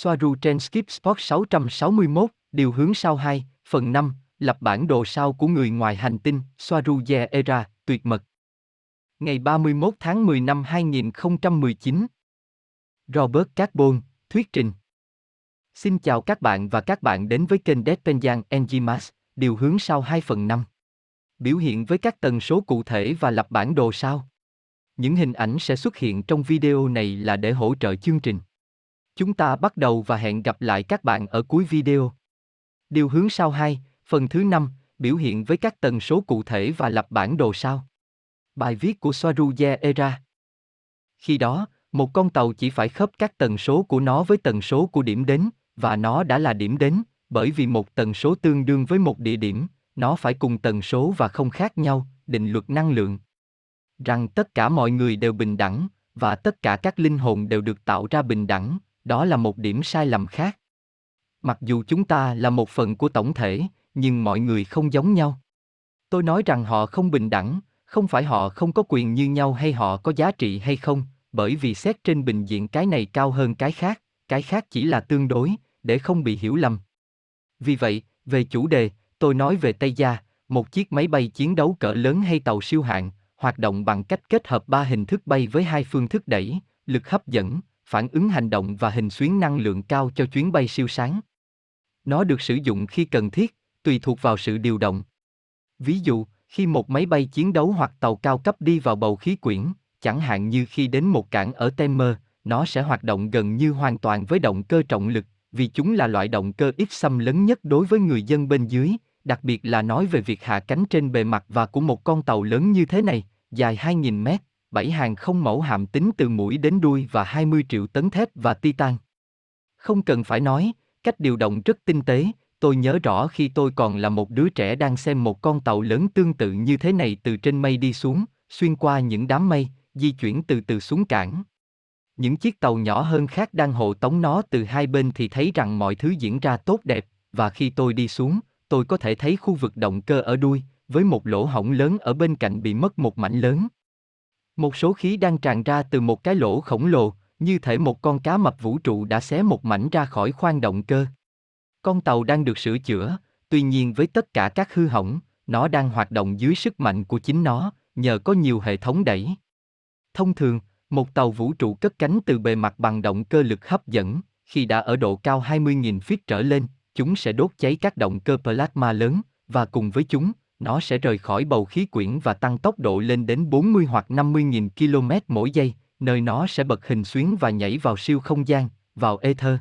Soaru trên Skip Sport 661, điều hướng sau 2, phần 5, lập bản đồ sao của người ngoài hành tinh, Soaru Era, tuyệt mật. Ngày 31 tháng 10 năm 2019. Robert Carbon, thuyết trình. Xin chào các bạn và các bạn đến với kênh Deadpenjan Enzymas, điều hướng sau 2 phần 5. Biểu hiện với các tần số cụ thể và lập bản đồ sao. Những hình ảnh sẽ xuất hiện trong video này là để hỗ trợ chương trình. Chúng ta bắt đầu và hẹn gặp lại các bạn ở cuối video. Điều hướng sau 2, phần thứ 5, biểu hiện với các tần số cụ thể và lập bản đồ sao. Bài viết của Soaruye Era. Khi đó, một con tàu chỉ phải khớp các tần số của nó với tần số của điểm đến, và nó đã là điểm đến, bởi vì một tần số tương đương với một địa điểm, nó phải cùng tần số và không khác nhau, định luật năng lượng. Rằng tất cả mọi người đều bình đẳng, và tất cả các linh hồn đều được tạo ra bình đẳng, đó là một điểm sai lầm khác. Mặc dù chúng ta là một phần của tổng thể, nhưng mọi người không giống nhau. Tôi nói rằng họ không bình đẳng, không phải họ không có quyền như nhau hay họ có giá trị hay không, bởi vì xét trên bình diện cái này cao hơn cái khác, cái khác chỉ là tương đối, để không bị hiểu lầm. Vì vậy, về chủ đề, tôi nói về Tây Gia, một chiếc máy bay chiến đấu cỡ lớn hay tàu siêu hạng, hoạt động bằng cách kết hợp ba hình thức bay với hai phương thức đẩy, lực hấp dẫn, phản ứng hành động và hình xuyến năng lượng cao cho chuyến bay siêu sáng. Nó được sử dụng khi cần thiết, tùy thuộc vào sự điều động. Ví dụ, khi một máy bay chiến đấu hoặc tàu cao cấp đi vào bầu khí quyển, chẳng hạn như khi đến một cảng ở Temer, nó sẽ hoạt động gần như hoàn toàn với động cơ trọng lực, vì chúng là loại động cơ ít xâm lấn nhất đối với người dân bên dưới, đặc biệt là nói về việc hạ cánh trên bề mặt và của một con tàu lớn như thế này, dài 2.000 mét, bảy hàng không mẫu hạm tính từ mũi đến đuôi và 20 triệu tấn thép và titan. Không cần phải nói, cách điều động rất tinh tế, tôi nhớ rõ khi tôi còn là một đứa trẻ đang xem một con tàu lớn tương tự như thế này từ trên mây đi xuống, xuyên qua những đám mây, di chuyển từ từ xuống cảng. Những chiếc tàu nhỏ hơn khác đang hộ tống nó từ hai bên thì thấy rằng mọi thứ diễn ra tốt đẹp, và khi tôi đi xuống, tôi có thể thấy khu vực động cơ ở đuôi, với một lỗ hổng lớn ở bên cạnh bị mất một mảnh lớn. Một số khí đang tràn ra từ một cái lỗ khổng lồ, như thể một con cá mập vũ trụ đã xé một mảnh ra khỏi khoang động cơ. Con tàu đang được sửa chữa, tuy nhiên với tất cả các hư hỏng, nó đang hoạt động dưới sức mạnh của chính nó, nhờ có nhiều hệ thống đẩy. Thông thường, một tàu vũ trụ cất cánh từ bề mặt bằng động cơ lực hấp dẫn, khi đã ở độ cao 20.000 feet trở lên, chúng sẽ đốt cháy các động cơ plasma lớn, và cùng với chúng, nó sẽ rời khỏi bầu khí quyển và tăng tốc độ lên đến 40 hoặc 50.000 km mỗi giây, nơi nó sẽ bật hình xuyến và nhảy vào siêu không gian, vào ether.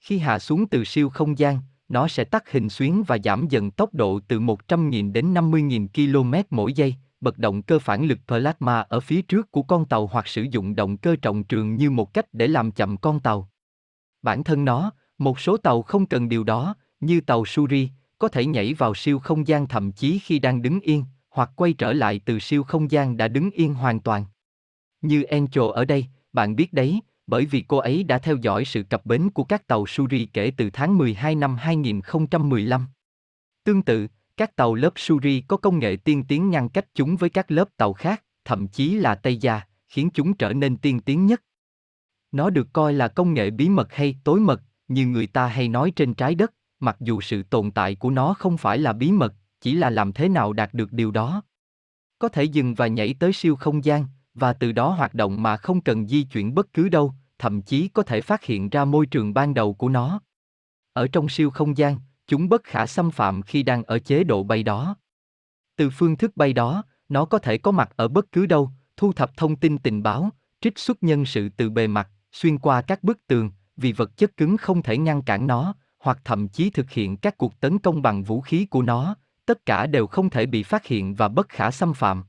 Khi hạ xuống từ siêu không gian, nó sẽ tắt hình xuyến và giảm dần tốc độ từ 100.000 đến 50.000 km mỗi giây, bật động cơ phản lực plasma ở phía trước của con tàu hoặc sử dụng động cơ trọng trường như một cách để làm chậm con tàu. Bản thân nó, một số tàu không cần điều đó, như tàu Suri, có thể nhảy vào siêu không gian thậm chí khi đang đứng yên, hoặc quay trở lại từ siêu không gian đã đứng yên hoàn toàn. Như Angel ở đây, bạn biết đấy, bởi vì cô ấy đã theo dõi sự cập bến của các tàu Suri kể từ tháng 12 năm 2015. Tương tự, các tàu lớp Suri có công nghệ tiên tiến ngăn cách chúng với các lớp tàu khác, thậm chí là Tây Gia, khiến chúng trở nên tiên tiến nhất. Nó được coi là công nghệ bí mật hay tối mật, như người ta hay nói trên trái đất, mặc dù sự tồn tại của nó không phải là bí mật, chỉ là làm thế nào đạt được điều đó. Có thể dừng và nhảy tới siêu không gian, và từ đó hoạt động mà không cần di chuyển bất cứ đâu, thậm chí có thể phát hiện ra môi trường ban đầu của nó. Ở trong siêu không gian, chúng bất khả xâm phạm khi đang ở chế độ bay đó. Từ phương thức bay đó, nó có thể có mặt ở bất cứ đâu, thu thập thông tin tình báo, trích xuất nhân sự từ bề mặt, xuyên qua các bức tường, vì vật chất cứng không thể ngăn cản nó, hoặc thậm chí thực hiện các cuộc tấn công bằng vũ khí của nó, tất cả đều không thể bị phát hiện và bất khả xâm phạm.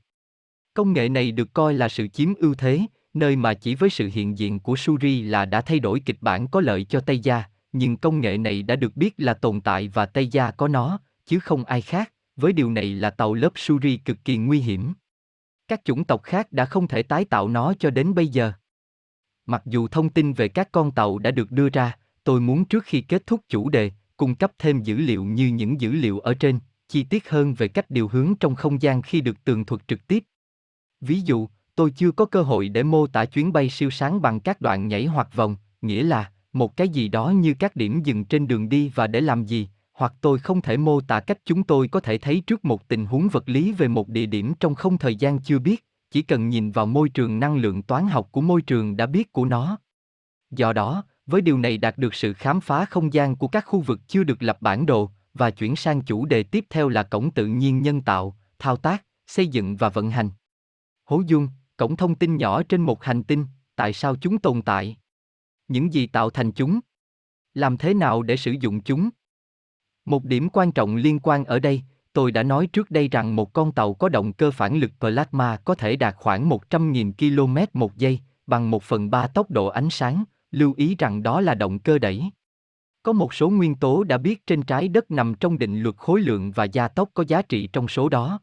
Công nghệ này được coi là sự chiếm ưu thế, nơi mà chỉ với sự hiện diện của Suri là đã thay đổi kịch bản có lợi cho Tây Gia, nhưng công nghệ này đã được biết là tồn tại và Tây Gia có nó, chứ không ai khác, với điều này là tàu lớp Suri cực kỳ nguy hiểm. Các chủng tộc khác đã không thể tái tạo nó cho đến bây giờ. Mặc dù thông tin về các con tàu đã được đưa ra, tôi muốn trước khi kết thúc chủ đề, cung cấp thêm dữ liệu như những dữ liệu ở trên, chi tiết hơn về cách điều hướng trong không gian khi được tường thuật trực tiếp. Ví dụ, tôi chưa có cơ hội để mô tả chuyến bay siêu sáng bằng các đoạn nhảy hoặc vòng, nghĩa là một cái gì đó như các điểm dừng trên đường đi và để làm gì, hoặc tôi không thể mô tả cách chúng tôi có thể thấy trước một tình huống vật lý về một địa điểm trong không thời gian chưa biết, chỉ cần nhìn vào môi trường năng lượng toán học của môi trường đã biết của nó. Do đó, với điều này đạt được sự khám phá không gian của các khu vực chưa được lập bản đồ, và chuyển sang chủ đề tiếp theo là cổng tự nhiên nhân tạo, thao tác, xây dựng và vận hành. Hố dung, cổng thông tin nhỏ trên một hành tinh, tại sao chúng tồn tại? Những gì tạo thành chúng? Làm thế nào để sử dụng chúng? Một điểm quan trọng liên quan ở đây, tôi đã nói trước đây rằng một con tàu có động cơ phản lực plasma có thể đạt khoảng 100.000 km một giây, bằng 1 phần 3 tốc độ ánh sáng, lưu ý rằng đó là động cơ đẩy. Có một số nguyên tố đã biết trên trái đất nằm trong định luật khối lượng và gia tốc có giá trị trong số đó.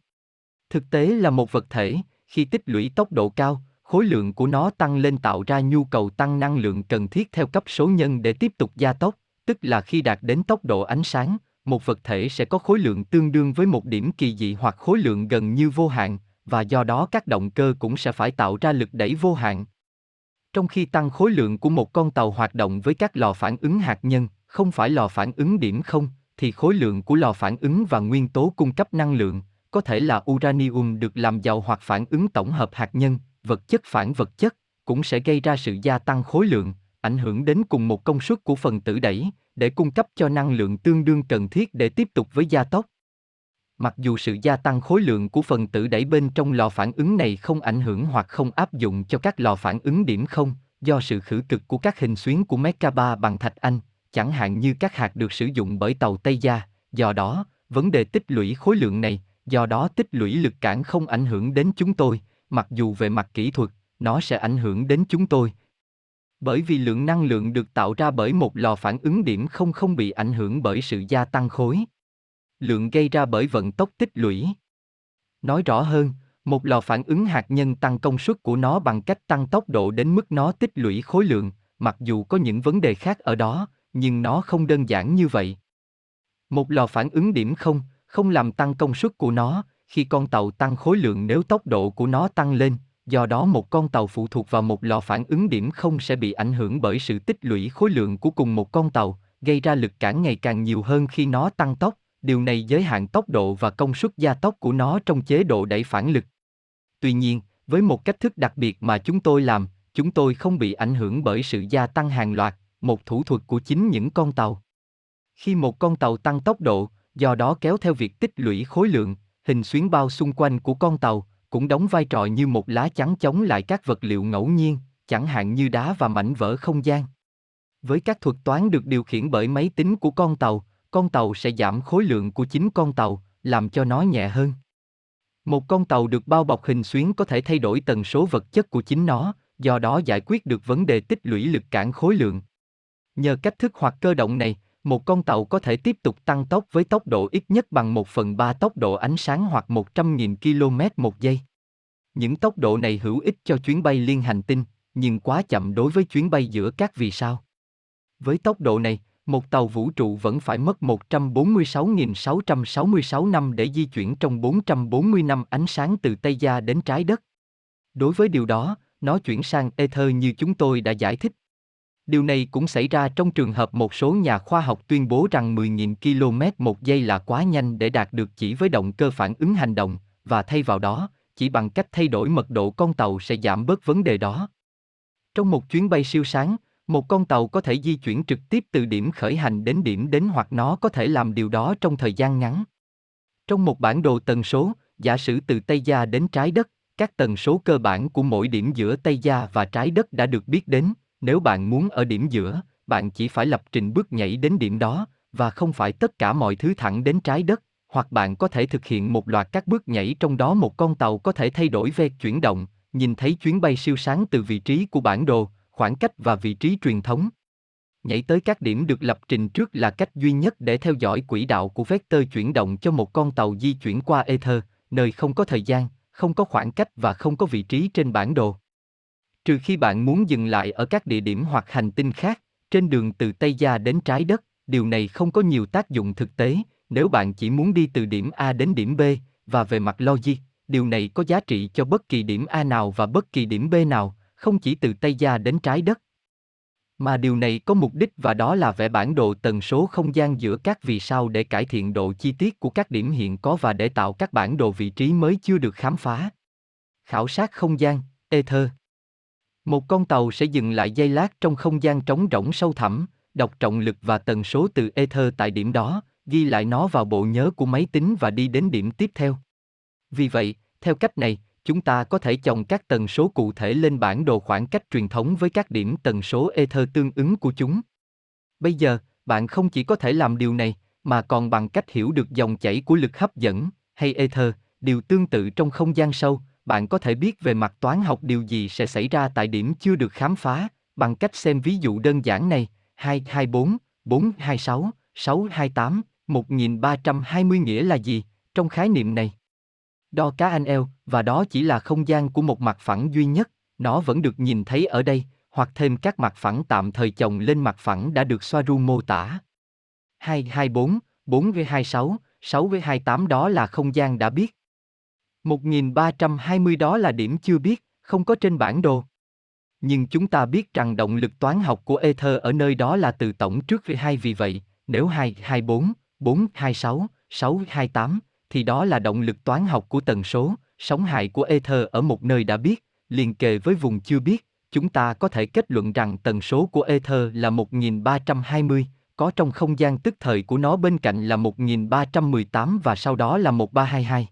Thực tế là một vật thể, khi tích lũy tốc độ cao, khối lượng của nó tăng lên tạo ra nhu cầu tăng năng lượng cần thiết theo cấp số nhân để tiếp tục gia tốc, tức là khi đạt đến tốc độ ánh sáng, một vật thể sẽ có khối lượng tương đương với một điểm kỳ dị hoặc khối lượng gần như vô hạn, và do đó các động cơ cũng sẽ phải tạo ra lực đẩy vô hạn. Trong khi tăng khối lượng của một con tàu hoạt động với các lò phản ứng hạt nhân, không phải lò phản ứng điểm không, thì khối lượng của lò phản ứng và nguyên tố cung cấp năng lượng, có thể là uranium được làm giàu hoặc phản ứng tổng hợp hạt nhân, vật chất phản vật chất, cũng sẽ gây ra sự gia tăng khối lượng, ảnh hưởng đến cùng một công suất của phần tử đẩy, để cung cấp cho năng lượng tương đương cần thiết để tiếp tục với gia tốc. Mặc dù sự gia tăng khối lượng của phần tử đẩy bên trong lò phản ứng này không ảnh hưởng hoặc không áp dụng cho các lò phản ứng điểm không, do sự khử cực của các hình xuyến của Merkaba bằng thạch anh, chẳng hạn như các hạt được sử dụng bởi tàu Tây Gia, do đó, vấn đề tích lũy khối lượng này, do đó tích lũy lực cản không ảnh hưởng đến chúng tôi, mặc dù về mặt kỹ thuật, nó sẽ ảnh hưởng đến chúng tôi. Bởi vì lượng năng lượng được tạo ra bởi một lò phản ứng điểm không không bị ảnh hưởng bởi sự gia tăng khối. Lượng gây ra bởi vận tốc tích lũy. Nói rõ hơn, một lò phản ứng hạt nhân tăng công suất của nó bằng cách tăng tốc độ đến mức nó tích lũy khối lượng, mặc dù có những vấn đề khác ở đó, nhưng nó không đơn giản như vậy. Một lò phản ứng điểm không, không làm tăng công suất của nó, khi con tàu tăng khối lượng nếu tốc độ của nó tăng lên, do đó một con tàu phụ thuộc vào một lò phản ứng điểm không sẽ bị ảnh hưởng bởi sự tích lũy khối lượng của cùng một con tàu, gây ra lực cản ngày càng nhiều hơn khi nó tăng tốc, điều này giới hạn tốc độ và công suất gia tốc của nó trong chế độ đẩy phản lực. Tuy nhiên, với một cách thức đặc biệt mà chúng tôi làm, chúng tôi không bị ảnh hưởng bởi sự gia tăng hàng loạt, một thủ thuật của chính những con tàu. Khi một con tàu tăng tốc độ, do đó kéo theo việc tích lũy khối lượng, hình xuyến bao xung quanh của con tàu cũng đóng vai trò như một lá chắn chống lại các vật liệu ngẫu nhiên, chẳng hạn như đá và mảnh vỡ không gian. Với các thuật toán được điều khiển bởi máy tính của con tàu, con tàu sẽ giảm khối lượng của chính con tàu, làm cho nó nhẹ hơn. Một con tàu được bao bọc hình xuyến có thể thay đổi tần số vật chất của chính nó, do đó giải quyết được vấn đề tích lũy lực cản khối lượng. Nhờ cách thức hoạt cơ động này, một con tàu có thể tiếp tục tăng tốc với tốc độ ít nhất bằng 1 phần 3 tốc độ ánh sáng hoặc 100.000 km một giây. Những tốc độ này hữu ích cho chuyến bay liên hành tinh, nhưng quá chậm đối với chuyến bay giữa các vì sao. Với tốc độ này, một tàu vũ trụ vẫn phải mất 146.666 năm để di chuyển trong 440 năm ánh sáng từ Tây Gia đến trái đất. Đối với điều đó, nó chuyển sang ether như chúng tôi đã giải thích. Điều này cũng xảy ra trong trường hợp một số nhà khoa học tuyên bố rằng 10.000 km một giây là quá nhanh để đạt được chỉ với động cơ phản ứng hành động, và thay vào đó, chỉ bằng cách thay đổi mật độ con tàu sẽ giảm bớt vấn đề đó. Trong một chuyến bay siêu sáng, một con tàu có thể di chuyển trực tiếp từ điểm khởi hành đến điểm đến hoặc nó có thể làm điều đó trong thời gian ngắn. Trong một bản đồ tần số, giả sử từ Tây Gia đến trái đất, các tần số cơ bản của mỗi điểm giữa Tây Gia và trái đất đã được biết đến, nếu bạn muốn ở điểm giữa, bạn chỉ phải lập trình bước nhảy đến điểm đó, và không phải tất cả mọi thứ thẳng đến trái đất, hoặc bạn có thể thực hiện một loạt các bước nhảy trong đó một con tàu có thể thay đổi ve chuyển động, nhìn thấy chuyến bay siêu sáng từ vị trí của bản đồ, khoảng cách và vị trí truyền thống. Nhảy tới các điểm được lập trình trước là cách duy nhất để theo dõi quỹ đạo của vector chuyển động cho một con tàu di chuyển qua ether, nơi không có thời gian, không có khoảng cách và không có vị trí trên bản đồ. Trừ khi bạn muốn dừng lại ở các địa điểm hoặc hành tinh khác, trên đường từ Tây Gia đến trái đất, điều này không có nhiều tác dụng thực tế, nếu bạn chỉ muốn đi từ điểm A đến điểm B, và về mặt logic, điều này có giá trị cho bất kỳ điểm A nào và bất kỳ điểm B nào, không chỉ từ Tây Gia đến trái đất. Mà điều này có mục đích và đó là vẽ bản đồ tần số không gian giữa các vì sao để cải thiện độ chi tiết của các điểm hiện có và để tạo các bản đồ vị trí mới chưa được khám phá. Khảo sát không gian, Ether Một con tàu sẽ dừng lại giây lát trong không gian trống rỗng sâu thẳm, đọc trọng lực và tần số từ Ether tại điểm đó, ghi lại nó vào bộ nhớ của máy tính và đi đến điểm tiếp theo. Vì vậy, theo cách này, chúng ta có thể chồng các tần số cụ thể lên bản đồ khoảng cách truyền thống với các điểm tần số ether tương ứng của chúng. Bây giờ, bạn không chỉ có thể làm điều này, mà còn bằng cách hiểu được dòng chảy của lực hấp dẫn, hay ether, điều tương tự trong không gian sâu, bạn có thể biết về mặt toán học điều gì sẽ xảy ra tại điểm chưa được khám phá, bằng cách xem ví dụ đơn giản này, 224, 426, 628, 1320 nghĩa là gì, trong khái niệm này. Đo cá anh eo, và đó chỉ là không gian của một mặt phẳng duy nhất, nó vẫn được nhìn thấy ở đây, hoặc thêm các mặt phẳng tạm thời chồng lên mặt phẳng đã được Soaru mô tả. 224, 4V26, 6V28 đó là không gian đã biết. 1320 đó là điểm chưa biết, không có trên bản đồ. Nhưng chúng ta biết rằng động lực toán học của ether ở nơi đó là từ tổng trước V2 vì vậy, nếu 224, 426, 628, thì đó là động lực toán học của tần số, sóng hại của ether ở một nơi đã biết, liền kề với vùng chưa biết, chúng ta có thể kết luận rằng tần số của ether là 1320, có trong không gian tức thời của nó bên cạnh là 1318 và sau đó là 1322.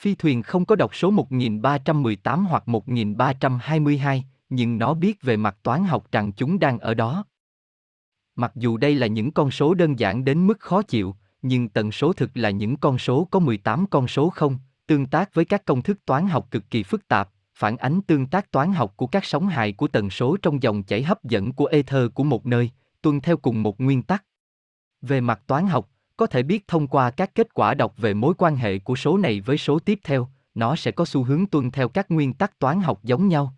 Phi thuyền không có đọc số 1318 hoặc 1322, nhưng nó biết về mặt toán học rằng chúng đang ở đó. Mặc dù đây là những con số đơn giản đến mức khó chịu, nhưng tần số thực là những con số có 18 con số không, tương tác với các công thức toán học cực kỳ phức tạp, phản ánh tương tác toán học của các sóng hài của tần số trong dòng chảy hấp dẫn của ether của một nơi, tuân theo cùng một nguyên tắc. Về mặt toán học, có thể biết thông qua các kết quả đọc về mối quan hệ của số này với số tiếp theo, nó sẽ có xu hướng tuân theo các nguyên tắc toán học giống nhau.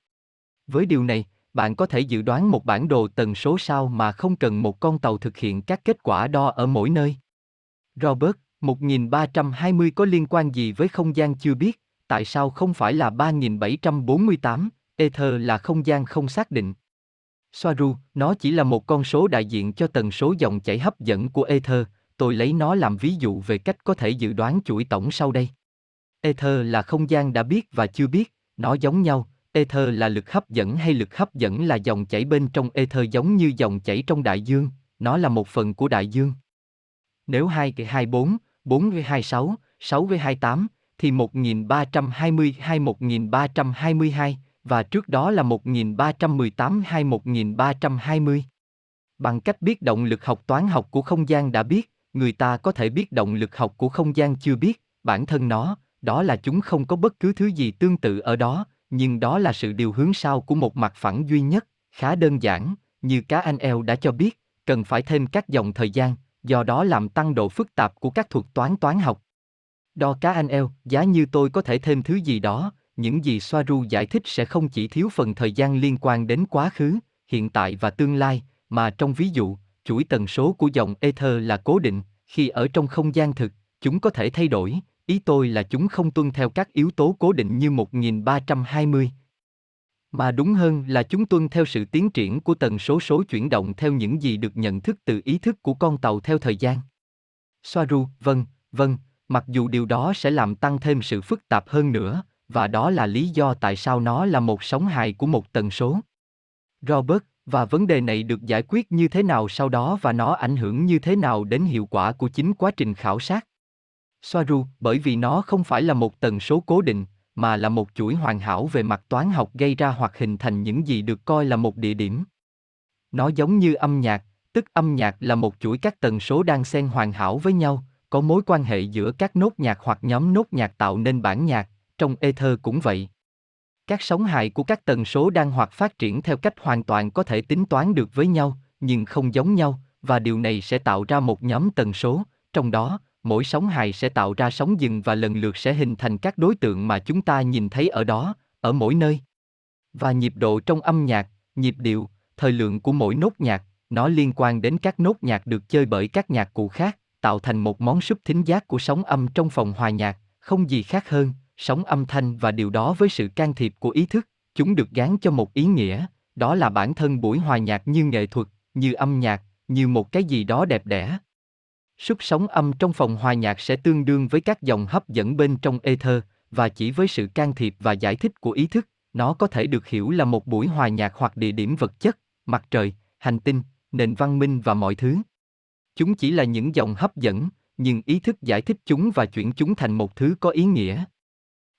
Với điều này, bạn có thể dự đoán một bản đồ tần số sao mà không cần một con tàu thực hiện các kết quả đo ở mỗi nơi. Robert, 1320 có liên quan gì với không gian chưa biết, tại sao không phải là 3748, Ether là không gian không xác định. Soaru, nó chỉ là một con số đại diện cho tần số dòng chảy hấp dẫn của Ether, tôi lấy nó làm ví dụ về cách có thể dự đoán chuỗi tổng sau đây. Ether là không gian đã biết và chưa biết, nó giống nhau, Ether là lực hấp dẫn hay lực hấp dẫn là dòng chảy bên trong Ether giống như dòng chảy trong đại dương, nó là một phần của đại dương. Nếu 2 cái 24, 4 với 26, 6 với 28, thì 1320 hay 1322, và trước đó là 1318 hay 1320. Bằng cách biết động lực học toán học của không gian đã biết, người ta có thể biết động lực học của không gian chưa biết, bản thân nó, đó là chúng không có bất cứ thứ gì tương tự ở đó, nhưng đó là sự điều hướng sau của một mặt phẳng duy nhất, khá đơn giản, như cá anh eo đã cho biết, cần phải thêm các dòng thời gian, do đó làm tăng độ phức tạp của các thuật toán toán học. Đo cá anh eo, giá như tôi có thể thêm thứ gì đó, những gì Soaru giải thích sẽ không chỉ thiếu phần thời gian liên quan đến quá khứ, hiện tại và tương lai, mà trong ví dụ, chuỗi tần số của dòng ether là cố định, khi ở trong không gian thực, chúng có thể thay đổi, ý tôi là chúng không tuân theo các yếu tố cố định như 1320, mà đúng hơn là chúng tuân theo sự tiến triển của tần số số chuyển động theo những gì được nhận thức từ ý thức của con tàu theo thời gian. Soaru, vâng, vâng, mặc dù điều đó sẽ làm tăng thêm sự phức tạp hơn nữa, và đó là lý do tại sao nó là một sóng hài của một tần số. Robert, và vấn đề này được giải quyết như thế nào sau đó và nó ảnh hưởng như thế nào đến hiệu quả của chính quá trình khảo sát? Soaru, bởi vì nó không phải là một tần số cố định, mà là một chuỗi hoàn hảo về mặt toán học gây ra hoặc hình thành những gì được coi là một địa điểm. Nó giống như âm nhạc, tức âm nhạc là một chuỗi các tần số đang xen hoàn hảo với nhau, có mối quan hệ giữa các nốt nhạc hoặc nhóm nốt nhạc tạo nên bản nhạc, trong ether cũng vậy. Các sóng hài của các tần số đang hoặc phát triển theo cách hoàn toàn có thể tính toán được với nhau, nhưng không giống nhau, và điều này sẽ tạo ra một nhóm tần số, trong đó, mỗi sóng hài sẽ tạo ra sóng dừng và lần lượt sẽ hình thành các đối tượng mà chúng ta nhìn thấy ở đó, ở mỗi nơi. Và nhịp độ trong âm nhạc, nhịp điệu, thời lượng của mỗi nốt nhạc, nó liên quan đến các nốt nhạc được chơi bởi các nhạc cụ khác, tạo thành một món súp thính giác của sóng âm trong phòng hòa nhạc, không gì khác hơn, sóng âm thanh và điều đó với sự can thiệp của ý thức, chúng được gán cho một ý nghĩa, đó là bản thân buổi hòa nhạc như nghệ thuật, như âm nhạc, như một cái gì đó đẹp đẽ sức sóng âm trong phòng hòa nhạc sẽ tương đương với các dòng hấp dẫn bên trong ether, và chỉ với sự can thiệp và giải thích của ý thức, nó có thể được hiểu là một buổi hòa nhạc hoặc địa điểm vật chất, mặt trời, hành tinh, nền văn minh và mọi thứ. Chúng chỉ là những dòng hấp dẫn, nhưng ý thức giải thích chúng và chuyển chúng thành một thứ có ý nghĩa.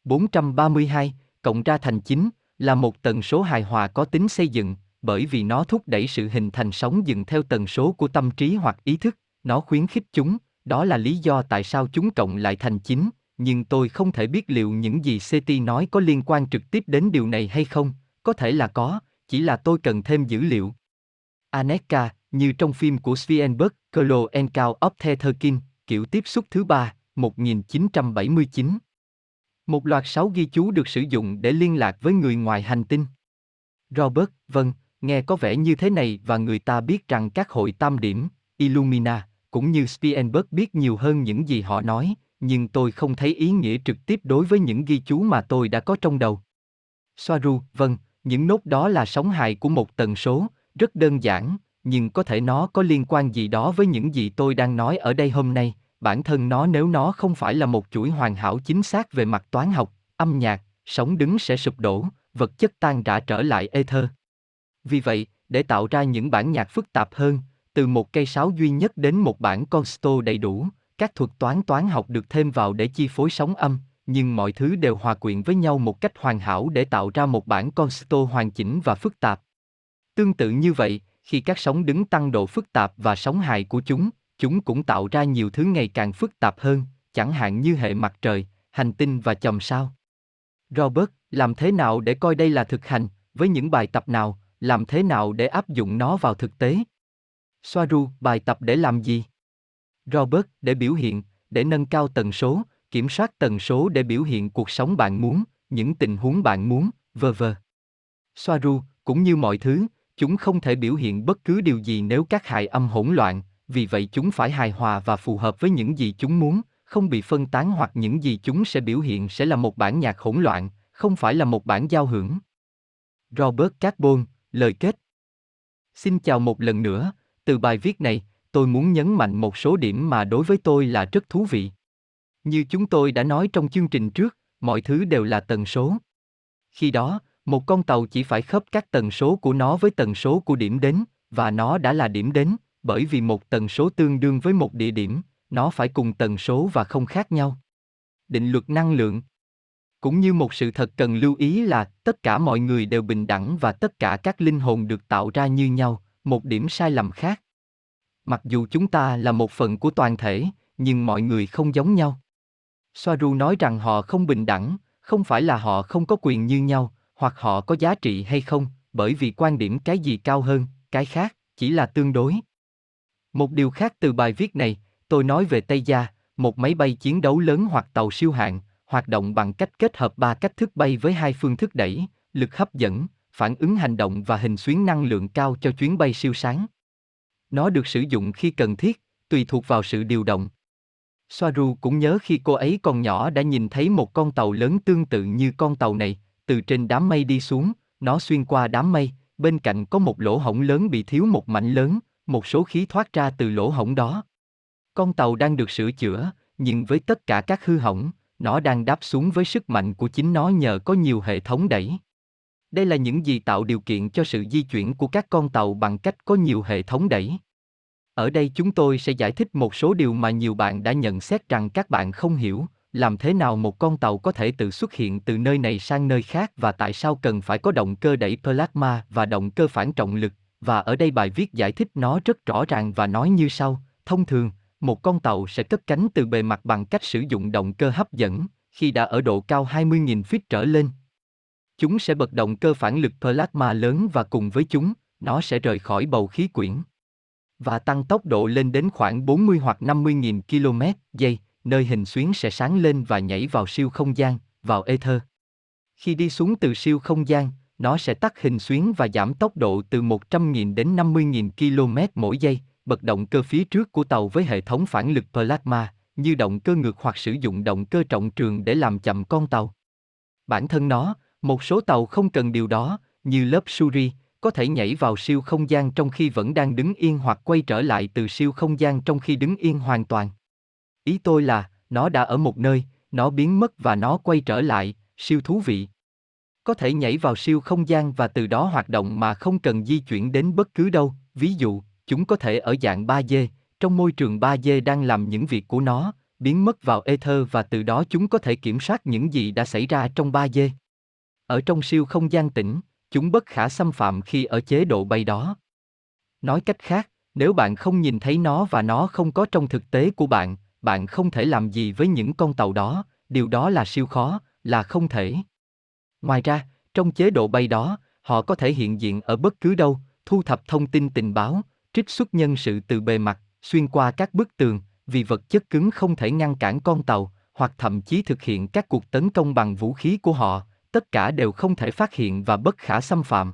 432, cộng ra thành 9, là một tần số hài hòa có tính xây dựng, bởi vì nó thúc đẩy sự hình thành sóng dừng theo tần số của tâm trí hoặc ý thức, nó khuyến khích chúng, đó là lý do tại sao chúng cộng lại thành 9, nhưng tôi không thể biết liệu những gì CT nói có liên quan trực tiếp đến điều này hay không, có thể là có, chỉ là tôi cần thêm dữ liệu. Aneka, như trong phim của Svienberg, Colo Encount of Tetherkin, kiểu tiếp xúc thứ ba, 1979. Một loạt sáu ghi chú được sử dụng để liên lạc với người ngoài hành tinh. Robert, vâng, nghe có vẻ như thế này và người ta biết rằng các hội tam điểm, Illumina, cũng như Spielberg biết nhiều hơn những gì họ nói, nhưng tôi không thấy ý nghĩa trực tiếp đối với những ghi chú mà tôi đã có trong đầu. Soaru, vâng, những nốt đó là sóng hài của một tần số, rất đơn giản, nhưng có thể nó có liên quan gì đó với những gì tôi đang nói ở đây hôm nay, bản thân nó nếu nó không phải là một chuỗi hoàn hảo chính xác về mặt toán học, âm nhạc, sóng đứng sẽ sụp đổ, vật chất tan rã trở lại ether. Vì vậy, để tạo ra những bản nhạc phức tạp hơn, từ một cây sáo duy nhất đến một bản consto đầy đủ, các thuật toán toán học được thêm vào để chi phối sóng âm, nhưng mọi thứ đều hòa quyện với nhau một cách hoàn hảo để tạo ra một bản consto hoàn chỉnh và phức tạp. Tương tự như vậy, khi các sóng đứng tăng độ phức tạp và sóng hài của chúng, chúng cũng tạo ra nhiều thứ ngày càng phức tạp hơn, chẳng hạn như hệ mặt trời, hành tinh và chòm sao. Robert, làm thế nào để coi đây là thực hành, với những bài tập nào, làm thế nào để áp dụng nó vào thực tế? Soaru, bài tập để làm gì? Robert, để biểu hiện, để nâng cao tần số, kiểm soát tần số để biểu hiện cuộc sống bạn muốn, những tình huống bạn muốn, vờ vờ. Soaru, cũng như mọi thứ, chúng không thể biểu hiện bất cứ điều gì nếu các hài âm hỗn loạn, vì vậy chúng phải hài hòa và phù hợp với những gì chúng muốn, không bị phân tán hoặc những gì chúng sẽ biểu hiện sẽ là một bản nhạc hỗn loạn, không phải là một bản giao hưởng. Robert Carbon, lời kết. Xin chào một lần nữa, từ bài viết này, tôi muốn nhấn mạnh một số điểm mà đối với tôi là rất thú vị. Như chúng tôi đã nói trong chương trình trước, mọi thứ đều là tần số. Khi đó, một con tàu chỉ phải khớp các tần số của nó với tần số của điểm đến, và nó đã là điểm đến, bởi vì một tần số tương đương với một địa điểm, nó phải cùng tần số và không khác nhau. Định luật năng lượng cũng như một sự thật cần lưu ý là tất cả mọi người đều bình đẳng và tất cả các linh hồn được tạo ra như nhau, một điểm sai lầm khác. Mặc dù chúng ta là một phần của toàn thể, nhưng mọi người không giống nhau. Soaru nói rằng họ không bình đẳng, không phải là họ không có quyền như nhau, hoặc họ có giá trị hay không, bởi vì quan điểm cái gì cao hơn, cái khác, chỉ là tương đối. Một điều khác từ bài viết này, tôi nói về Tây Gia, một máy bay chiến đấu lớn hoặc tàu siêu hạng, hoạt động bằng cách kết hợp ba cách thức bay với hai phương thức đẩy, lực hấp dẫn, phản ứng hành động và hình xuyến năng lượng cao cho chuyến bay siêu sáng. Nó được sử dụng khi cần thiết, tùy thuộc vào sự điều động. Soaru cũng nhớ khi cô ấy còn nhỏ đã nhìn thấy một con tàu lớn tương tự như con tàu này, từ trên đám mây đi xuống, nó xuyên qua đám mây, bên cạnh có một lỗ hổng lớn bị thiếu một mảnh lớn, một số khí thoát ra từ lỗ hổng đó. Con tàu đang được sửa chữa, nhưng với tất cả các hư hỏng, nó đang đáp xuống với sức mạnh của chính nó nhờ có nhiều hệ thống đẩy. Đây là những gì tạo điều kiện cho sự di chuyển của các con tàu bằng cách có nhiều hệ thống đẩy. Ở đây chúng tôi sẽ giải thích một số điều mà nhiều bạn đã nhận xét rằng các bạn không hiểu, làm thế nào một con tàu có thể tự xuất hiện từ nơi này sang nơi khác và tại sao cần phải có động cơ đẩy plasma và động cơ phản trọng lực, và ở đây bài viết giải thích nó rất rõ ràng và nói như sau, thông thường, một con tàu sẽ cất cánh từ bề mặt bằng cách sử dụng động cơ hấp dẫn, khi đã ở độ cao 20.000 feet trở lên. Chúng sẽ bật động cơ phản lực plasma lớn và cùng với chúng, nó sẽ rời khỏi bầu khí quyển và tăng tốc độ lên đến khoảng 40 hoặc 50.000 km giây, nơi hình xuyến sẽ sáng lên và nhảy vào siêu không gian, vào ether. Khi đi xuống từ siêu không gian, nó sẽ tắt hình xuyến và giảm tốc độ từ 100.000 đến 50.000 km mỗi giây, bật động cơ phía trước của tàu với hệ thống phản lực plasma, như động cơ ngược hoặc sử dụng động cơ trọng trường để làm chậm con tàu. Bản thân nó, một số tàu không cần điều đó, như lớp Suri, có thể nhảy vào siêu không gian trong khi vẫn đang đứng yên hoặc quay trở lại từ siêu không gian trong khi đứng yên hoàn toàn. Ý tôi là, nó đã ở một nơi, nó biến mất và nó quay trở lại, siêu thú vị. Có thể nhảy vào siêu không gian và từ đó hoạt động mà không cần di chuyển đến bất cứ đâu, ví dụ, chúng có thể ở dạng 3D, trong môi trường 3D đang làm những việc của nó, biến mất vào ether và từ đó chúng có thể kiểm soát những gì đã xảy ra trong 3D. Ở trong siêu không gian tĩnh, chúng bất khả xâm phạm khi ở chế độ bay đó. Nói cách khác, nếu bạn không nhìn thấy nó và nó không có trong thực tế của bạn, bạn không thể làm gì với những con tàu đó, điều đó là siêu khó, là không thể. Ngoài ra, trong chế độ bay đó, họ có thể hiện diện ở bất cứ đâu, thu thập thông tin tình báo, trích xuất nhân sự từ bề mặt, xuyên qua các bức tường, vì vật chất cứng không thể ngăn cản con tàu, hoặc thậm chí thực hiện các cuộc tấn công bằng vũ khí của họ, tất cả đều không thể phát hiện và bất khả xâm phạm.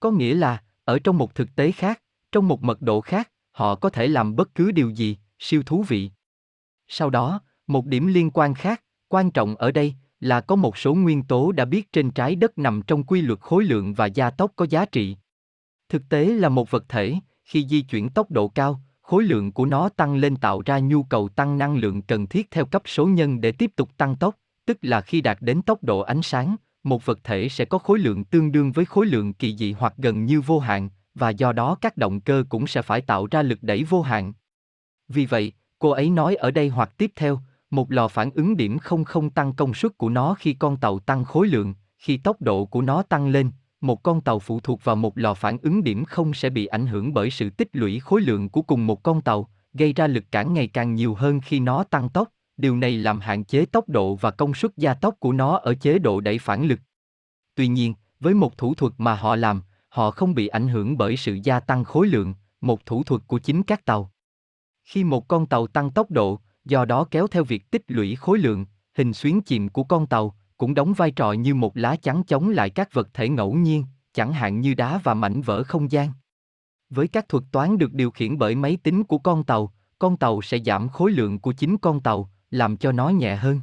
Có nghĩa là, ở trong một thực tế khác, trong một mật độ khác, họ có thể làm bất cứ điều gì, siêu thú vị. Sau đó, một điểm liên quan khác, quan trọng ở đây, là có một số nguyên tố đã biết trên trái đất nằm trong quy luật khối lượng và gia tốc có giá trị. Thực tế là một vật thể, khi di chuyển tốc độ cao, khối lượng của nó tăng lên tạo ra nhu cầu tăng năng lượng cần thiết theo cấp số nhân để tiếp tục tăng tốc, tức là khi đạt đến tốc độ ánh sáng, một vật thể sẽ có khối lượng tương đương với khối lượng kỳ dị hoặc gần như vô hạn, và do đó các động cơ cũng sẽ phải tạo ra lực đẩy vô hạn. Vì vậy, cô ấy nói ở đây hoặc tiếp theo, một lò phản ứng điểm không không tăng công suất của nó khi con tàu tăng khối lượng, khi tốc độ của nó tăng lên, một con tàu phụ thuộc vào một lò phản ứng điểm không sẽ bị ảnh hưởng bởi sự tích lũy khối lượng của cùng một con tàu, gây ra lực cản ngày càng nhiều hơn khi nó tăng tốc, điều này làm hạn chế tốc độ và công suất gia tốc của nó ở chế độ đẩy phản lực. Tuy nhiên, với một thủ thuật mà họ làm, họ không bị ảnh hưởng bởi sự gia tăng khối lượng, một thủ thuật của chính các tàu. Khi một con tàu tăng tốc độ, do đó kéo theo việc tích lũy khối lượng, hình xuyến chìm của con tàu cũng đóng vai trò như một lá chắn chống lại các vật thể ngẫu nhiên, chẳng hạn như đá và mảnh vỡ không gian. Với các thuật toán được điều khiển bởi máy tính của con tàu, con tàu sẽ giảm khối lượng của chính con tàu, làm cho nó nhẹ hơn.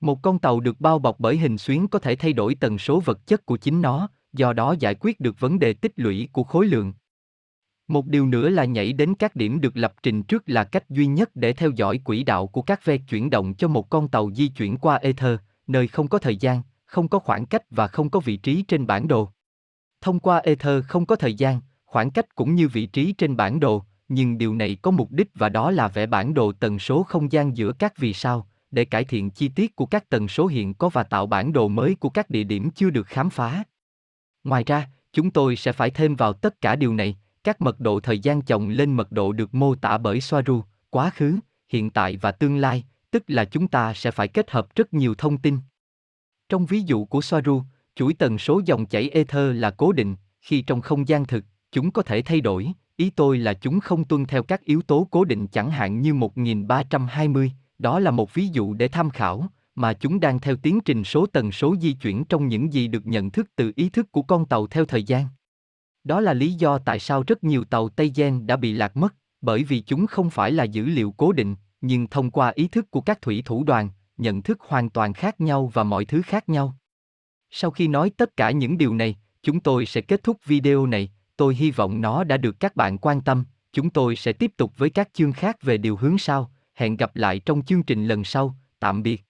Một con tàu được bao bọc bởi hình xuyến có thể thay đổi tần số vật chất của chính nó, do đó giải quyết được vấn đề tích lũy của khối lượng. Một điều nữa là nhảy đến các điểm được lập trình trước là cách duy nhất để theo dõi quỹ đạo của các ve chuyển động cho một con tàu di chuyển qua ether, nơi không có thời gian, không có khoảng cách và không có vị trí trên bản đồ. Thông qua ether không có thời gian, khoảng cách cũng như vị trí trên bản đồ, nhưng điều này có mục đích và đó là vẽ bản đồ tần số không gian giữa các vì sao, để cải thiện chi tiết của các tần số hiện có và tạo bản đồ mới của các địa điểm chưa được khám phá. Ngoài ra, chúng tôi sẽ phải thêm vào tất cả điều này, các mật độ thời gian chồng lên mật độ được mô tả bởi Soaru, quá khứ, hiện tại và tương lai, tức là chúng ta sẽ phải kết hợp rất nhiều thông tin. Trong ví dụ của Soaru, chuỗi tần số dòng chảy ether là cố định, khi trong không gian thực, chúng có thể thay đổi, ý tôi là chúng không tuân theo các yếu tố cố định chẳng hạn như 1320, đó là một ví dụ để tham khảo, mà chúng đang theo tiến trình số tần số di chuyển trong những gì được nhận thức từ ý thức của con tàu theo thời gian. Đó là lý do tại sao rất nhiều tàu Tây Gen đã bị lạc mất, bởi vì chúng không phải là dữ liệu cố định, nhưng thông qua ý thức của các thủy thủ đoàn, nhận thức hoàn toàn khác nhau và mọi thứ khác nhau. Sau khi nói tất cả những điều này, chúng tôi sẽ kết thúc video này, tôi hy vọng nó đã được các bạn quan tâm, chúng tôi sẽ tiếp tục với các chương khác về điều hướng sau, hẹn gặp lại trong chương trình lần sau, tạm biệt.